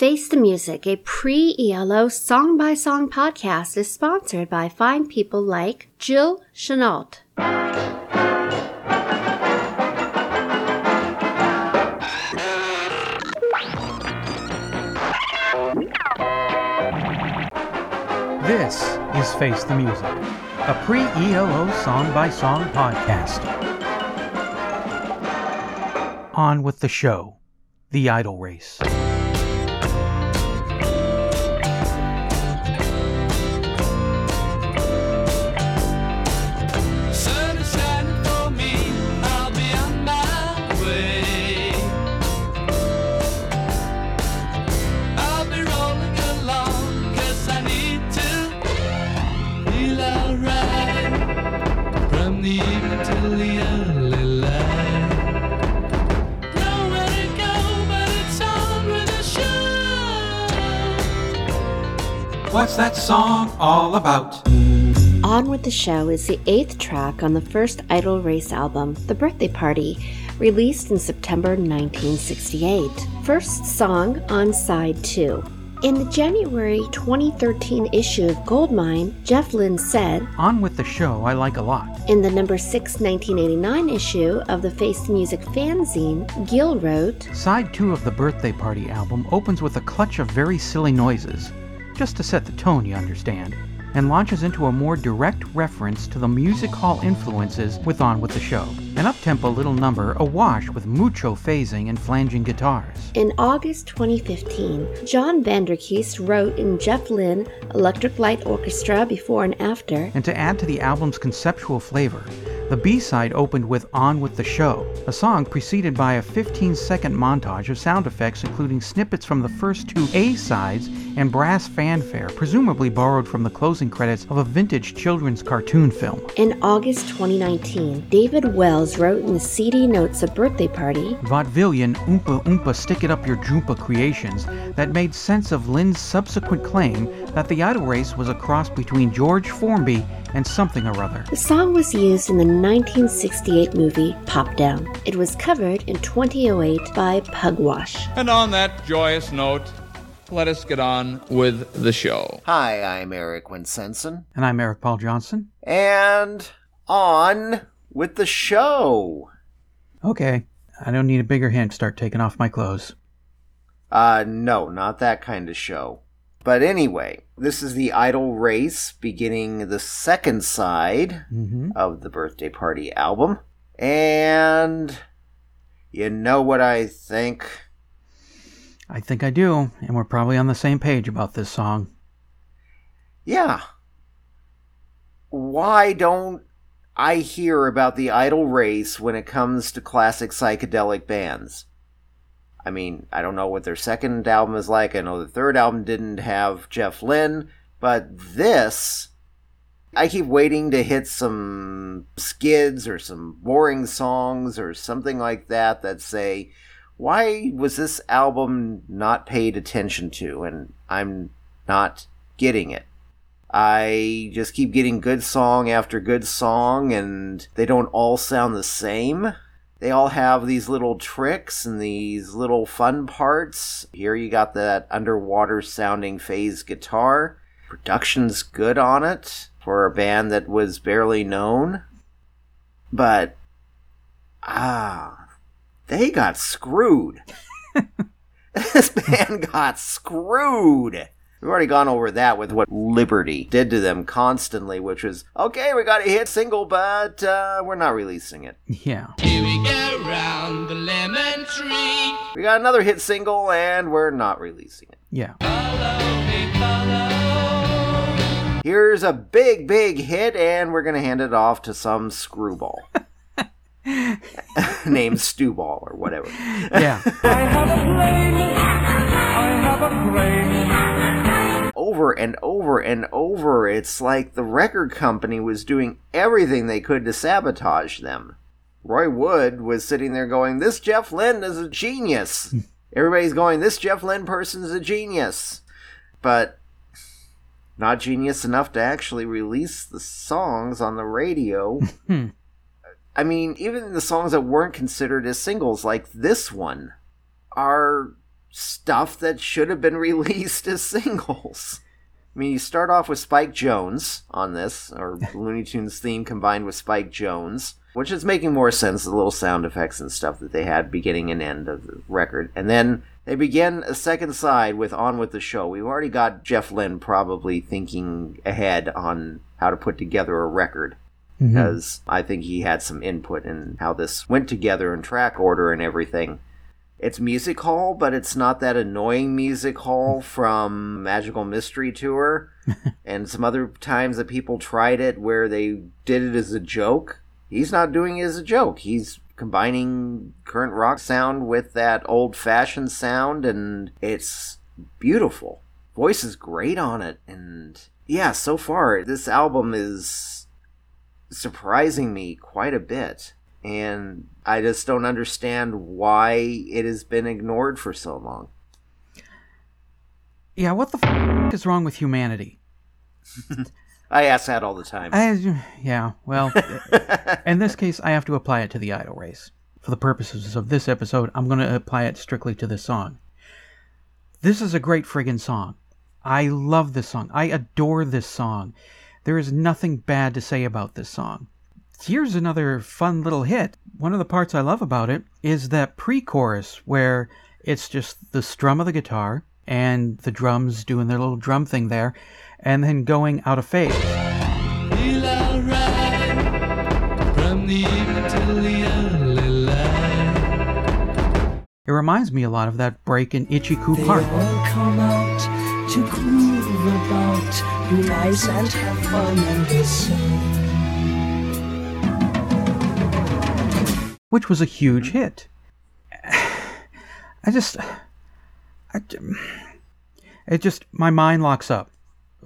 Face the Music, a pre ELO song by song podcast, is sponsored by fine people like Jill Chenault. This is Face the Music, a pre ELO song by song podcast. On with the show The Idle Race. What's that song all about? On with the Show is the eighth track on the first Idle Race album, The Birthday Party, released in September 1968. First song on side two. In the January 2013 issue of Goldmine, Jeff Lynne said, On with the show I like a lot. in the number 6 1989 issue of the Face the Music fanzine, Gill wrote, Side 2 of the Birthday Party album opens with a clutch of very silly noises, just to set the tone, you understand, and launches into a more direct reference to the music hall influences with On With the Show. An uptempo little number awash with mucho phasing and flanging guitars. In August 2015, John Van der Kiste wrote in Jeff Lynne Electric Light Orchestra before and after, And to add to the album's conceptual flavor, the B-side opened with On With The Show, a song preceded by a 15-second montage of sound effects including snippets from the first two A-sides and brass fanfare, presumably borrowed from the closing credits of a vintage children's cartoon film. In August 2019, David Wells wrote in the CD notes of Birthday Party, Vaudevillian Oompa Oompa Stick It Up Your Joompa creations that made sense of Lynne's subsequent claim that the idle race was a cross between George Formby and something or other. the song was used in the 1968 movie Pop Down. It was covered in 2008 by Pugwash. And on that joyous note, let us get on with the show. Hi, I'm Eric Winsenson, And I'm Eric Paul Johnson. and on with the show. Okay, I don't need a bigger hint to start taking off my clothes. Uh, no, not that kind of show. But anyway, this is the Idle Race, beginning the second side Mm-hmm. of the Birthday Party album. And you know what I think? I think I do, and we're probably on the same page about this song. Yeah. Why don't I hear about the Idle Race when it comes to classic psychedelic bands? I mean, I don't know what their second album is like. I know the third album didn't have Jeff Lynne, but this, I keep waiting to hit some skids or some boring songs or something like that that say, why was this album not paid attention to? And I'm not getting it. I just keep getting good song after good song, and they don't all sound the same. They all have these little tricks and these little fun parts. Here you got that underwater sounding phase guitar. Production's good on it for a band that was barely known. But, ah, they got screwed. this band got screwed. We've already gone over that with what Liberty did to them constantly, which was okay, we got a hit single, but uh, we're not releasing it. Yeah. Here we the lemon tree. We got another hit single, and we're not releasing it. Yeah. Follow me, follow. Here's a big, big hit, and we're gonna hand it off to some screwball. Named Stewball or whatever. Yeah. over and over and over. It's like the record company was doing everything they could to sabotage them. Roy Wood was sitting there going, This Jeff Lynne is a genius. Everybody's going, This Jeff Lynne person is a genius. But not genius enough to actually release the songs on the radio. I mean, even the songs that weren't considered as singles, like this one, are stuff that should have been released as singles. I mean, you start off with Spike Jones on this, or Looney Tunes theme combined with Spike Jones, which is making more sense, the little sound effects and stuff that they had beginning and end of the record. And then they begin a second side with On With the Show. We've already got Jeff Lynne probably thinking ahead on how to put together a record mm-hmm. because I think he had some input in how this went together in track order and everything. It's music hall, but it's not that annoying music hall from Magical Mystery Tour and some other times that people tried it where they did it as a joke. He's not doing it as a joke. He's combining current rock sound with that old fashioned sound, and it's beautiful. Voice is great on it, and yeah, so far, this album is surprising me quite a bit. And I just don't understand why it has been ignored for so long. Yeah, what the f- is wrong with humanity? I ask that all the time. I, yeah, well, in this case, I have to apply it to the idle race. For the purposes of this episode, I'm going to apply it strictly to this song. This is a great friggin' song. I love this song. I adore this song. There is nothing bad to say about this song. Here's another fun little hit. One of the parts I love about it is that pre chorus where it's just the strum of the guitar and the drums doing their little drum thing there, and then going out of phase. Feel alright from the evening till the early light. It reminds me a lot of that break in They Park. all come out to groove about, be nice which was a huge mm-hmm. hit. I just, I, it just, my mind locks up.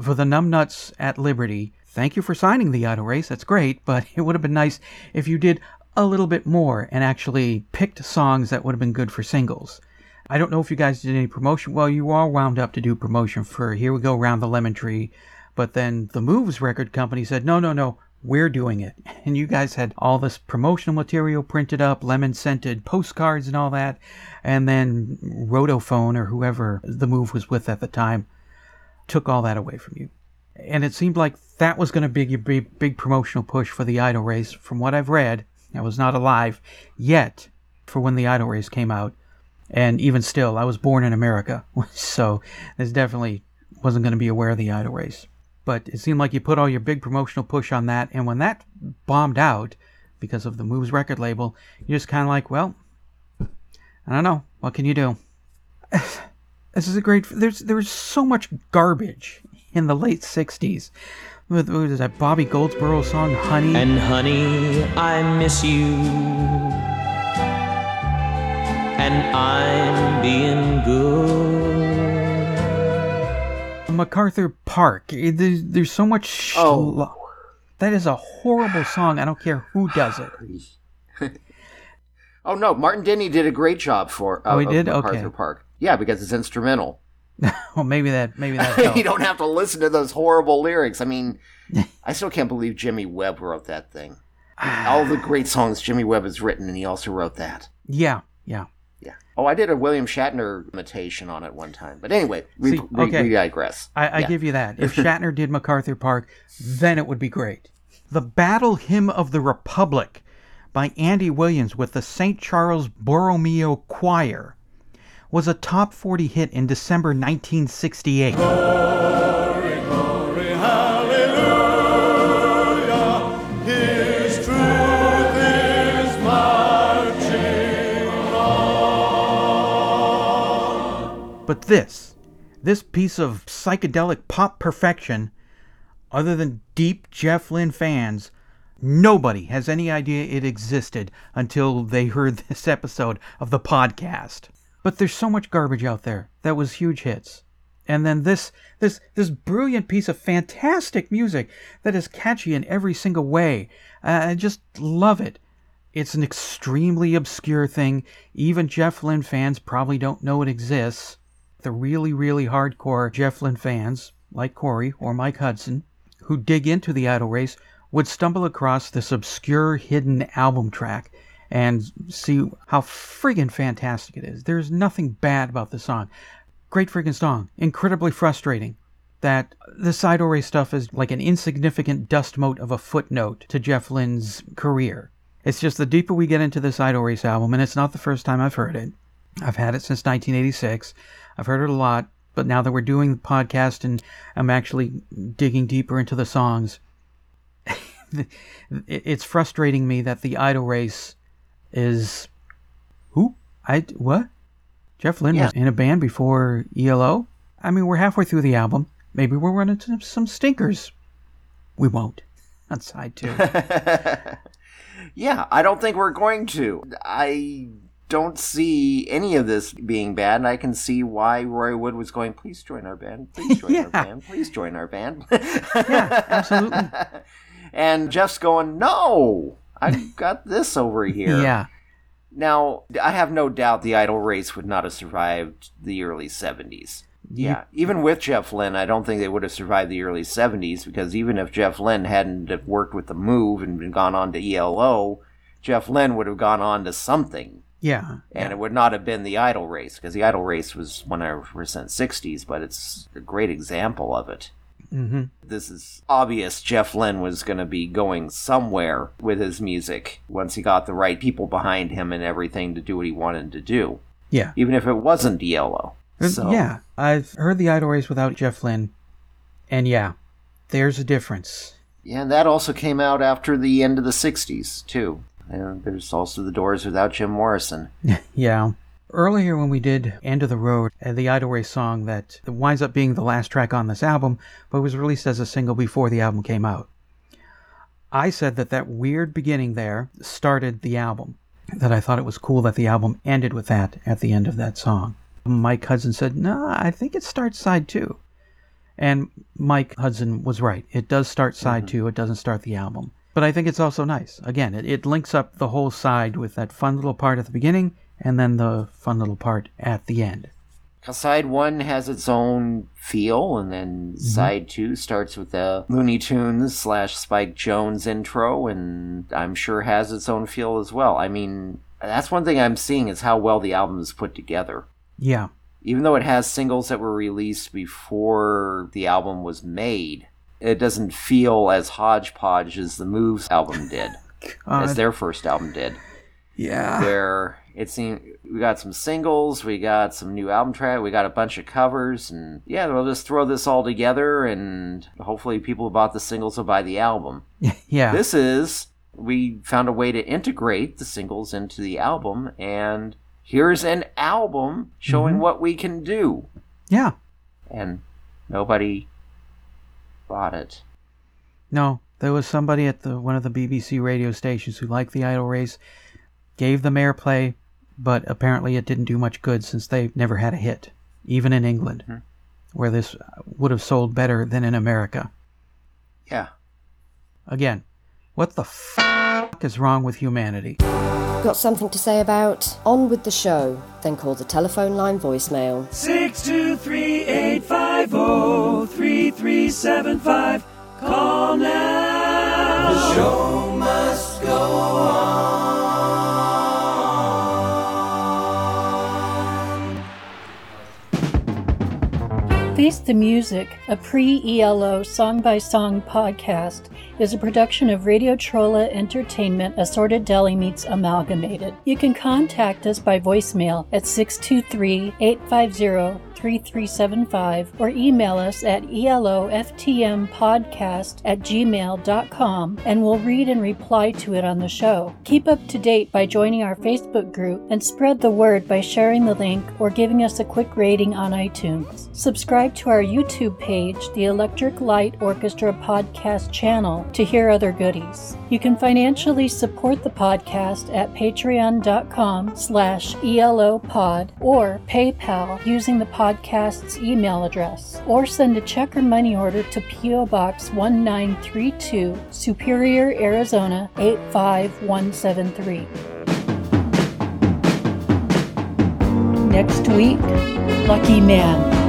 For the numbnuts at Liberty, thank you for signing the auto race. That's great, but it would have been nice if you did a little bit more and actually picked songs that would have been good for singles. I don't know if you guys did any promotion. Well, you all wound up to do promotion for Here We Go Round the Lemon Tree, but then the Moves record company said, no, no, no, we're doing it. And you guys had all this promotional material printed up, lemon scented postcards and all that. And then Rotophone or whoever the move was with at the time took all that away from you. And it seemed like that was going to be a big, big promotional push for the Idle race. From what I've read, I was not alive yet for when the Idle race came out. And even still, I was born in America. So this definitely wasn't going to be aware of the Idle race but it seemed like you put all your big promotional push on that and when that bombed out because of the moves record label you're just kind of like well i don't know what can you do this is a great there's there's so much garbage in the late 60s with, with that bobby goldsboro song honey And honey, I miss you. And I'm being good. Macarthur park Eh, there's, there's so much Oh. schlo- that is a horrible song i don't care who does it Oh no, Martin Denny did a great job for. Uh, Oh, he did? MacArthur Okay. Park. Yeah, because it's instrumental. well maybe that maybe that you don't have to listen to those horrible lyrics. I mean, I still can't believe Jimmy Webb wrote that thing. All the great songs Jimmy Webb has written, and he also wrote that. yeah Yeah. Oh, I did a William Shatner imitation on it one time. But anyway, we, See, we, okay. we digress. I, I Yeah. give you that. If Shatner did MacArthur Park, then it would be great. The Battle Hymn of the Republic by Andy Williams with the St. Charles Borromeo Choir was a top 40 hit in December 1968. But this, this piece of psychedelic pop perfection, other than deep Jeff Lynne fans, nobody has any idea it existed until they heard this episode of the podcast. But there's so much garbage out there that was huge hits. And then this this this brilliant piece of fantastic music that is catchy in every single way. Uh, I just love it. It's an extremely obscure thing. Even Jeff Lynne fans probably don't know it exists. The really, really hardcore Jeff Lynne fans, like Corey or Mike Hudson, who dig into the idle race, would stumble across this obscure hidden album track and see how friggin' fantastic it is. There's nothing bad about the song. Great friggin' song. Incredibly frustrating that the Sido Ray stuff is like an insignificant dust mote of a footnote to Jeff Lynne's career. It's just the deeper we get into the Idle Race album, and it's not the first time I've heard it. I've had it since 1986. I've heard it a lot, but now that we're doing the podcast and I'm actually digging deeper into the songs, it's frustrating me that the Idle Race is who? I what? Jeff Lynne Yeah. was in a band before ELO. I mean, we're halfway through the album. Maybe we'll run into some stinkers. We won't. On side two. yeah, I don't think we're going to. I don't see any of this being bad, and I can see why Roy Wood was going, please join our band. Please join Yeah. our band. Please join our band. yeah, absolutely. and Jeff's going, no, I've got this over here. Yeah. Now, I have no doubt the Idle race would not have survived the early 70s. Yeah, even with Jeff Lynne, I don't think they would have survived the early 70s because even if Jeff Lynne hadn't have worked with the Move and been gone on to ELO, Jeff Lynne would have gone on to something. Yeah. And it would not have been the idle race because the idle race was 100% 60s, but it's a great example of it. hmm This is obvious Jeff Lynne was going to be going somewhere with his music once he got the right people behind him and everything to do what he wanted to do, Yeah. even if it wasn't Yellow. So, Yeah. I've heard the Idle Race without Jeff Lynne, and yeah, there's a difference. Yeah, and that also came out after the end of the 60s, too. And there's also The Doors without Jim Morrison. Yeah. Earlier, when we did End of the Road, uh, the Idol song that winds up being the last track on this album, but was released as a single before the album came out, I said that that weird beginning there started the album. That I thought it was cool that the album ended with that at the end of that song. Mike Hudson said, No, I think it starts side two. And Mike Hudson was right. It does start side two, it doesn't start the album. But I think it's also nice. Again, it, it links up the whole side with that fun little part at the beginning and then the fun little part at the end. Side 1 has its own feel, and then mm-hmm. Side 2 starts with the Looney Tunes slash Spike Jones intro, and I'm sure has its own feel as well. I mean, that's one thing I'm seeing is how well the album is put together. Yeah. even though it has singles that were released before the album was made, it doesn't feel as hodgepodge as the Moves album did, as their first album did. Yeah. Where it seemed we got some singles, we got some new album track, we got a bunch of covers, and yeah, we'll just throw this all together, and hopefully people who bought the singles will buy the album. Yeah. This is we found a way to integrate the singles into the album, and here's an album showing mm-hmm. what we can do yeah. and nobody bought it. No, there was somebody at the one of the BBC radio stations who liked the Idle Race, gave them airplay, but apparently it didn't do much good since they never had a hit, even in England, mm-hmm. where this uh, would have sold better than in America. Yeah. Again, what the f is wrong with humanity? Got something to say about On With the Show? Then call the telephone line voicemail. 623-850-3375. Call now. The show must go on. Face the Music, a pre ELO song by song podcast, is a production of Radio Trolla Entertainment Assorted Deli Meats Amalgamated. You can contact us by voicemail at 623 850 3375 or email us at eloftmpodcast at gmail.com and we'll read and reply to it on the show. Keep up to date by joining our Facebook group and spread the word by sharing the link or giving us a quick rating on iTunes. Subscribe to our YouTube page, the Electric Light Orchestra podcast channel, to hear other goodies. You can financially support the podcast at patreon.com slash elopod or PayPal using the podcast's email address, or send a check or money order to P.O. Box 1932, Superior, Arizona 85173. Next week, Lucky Man.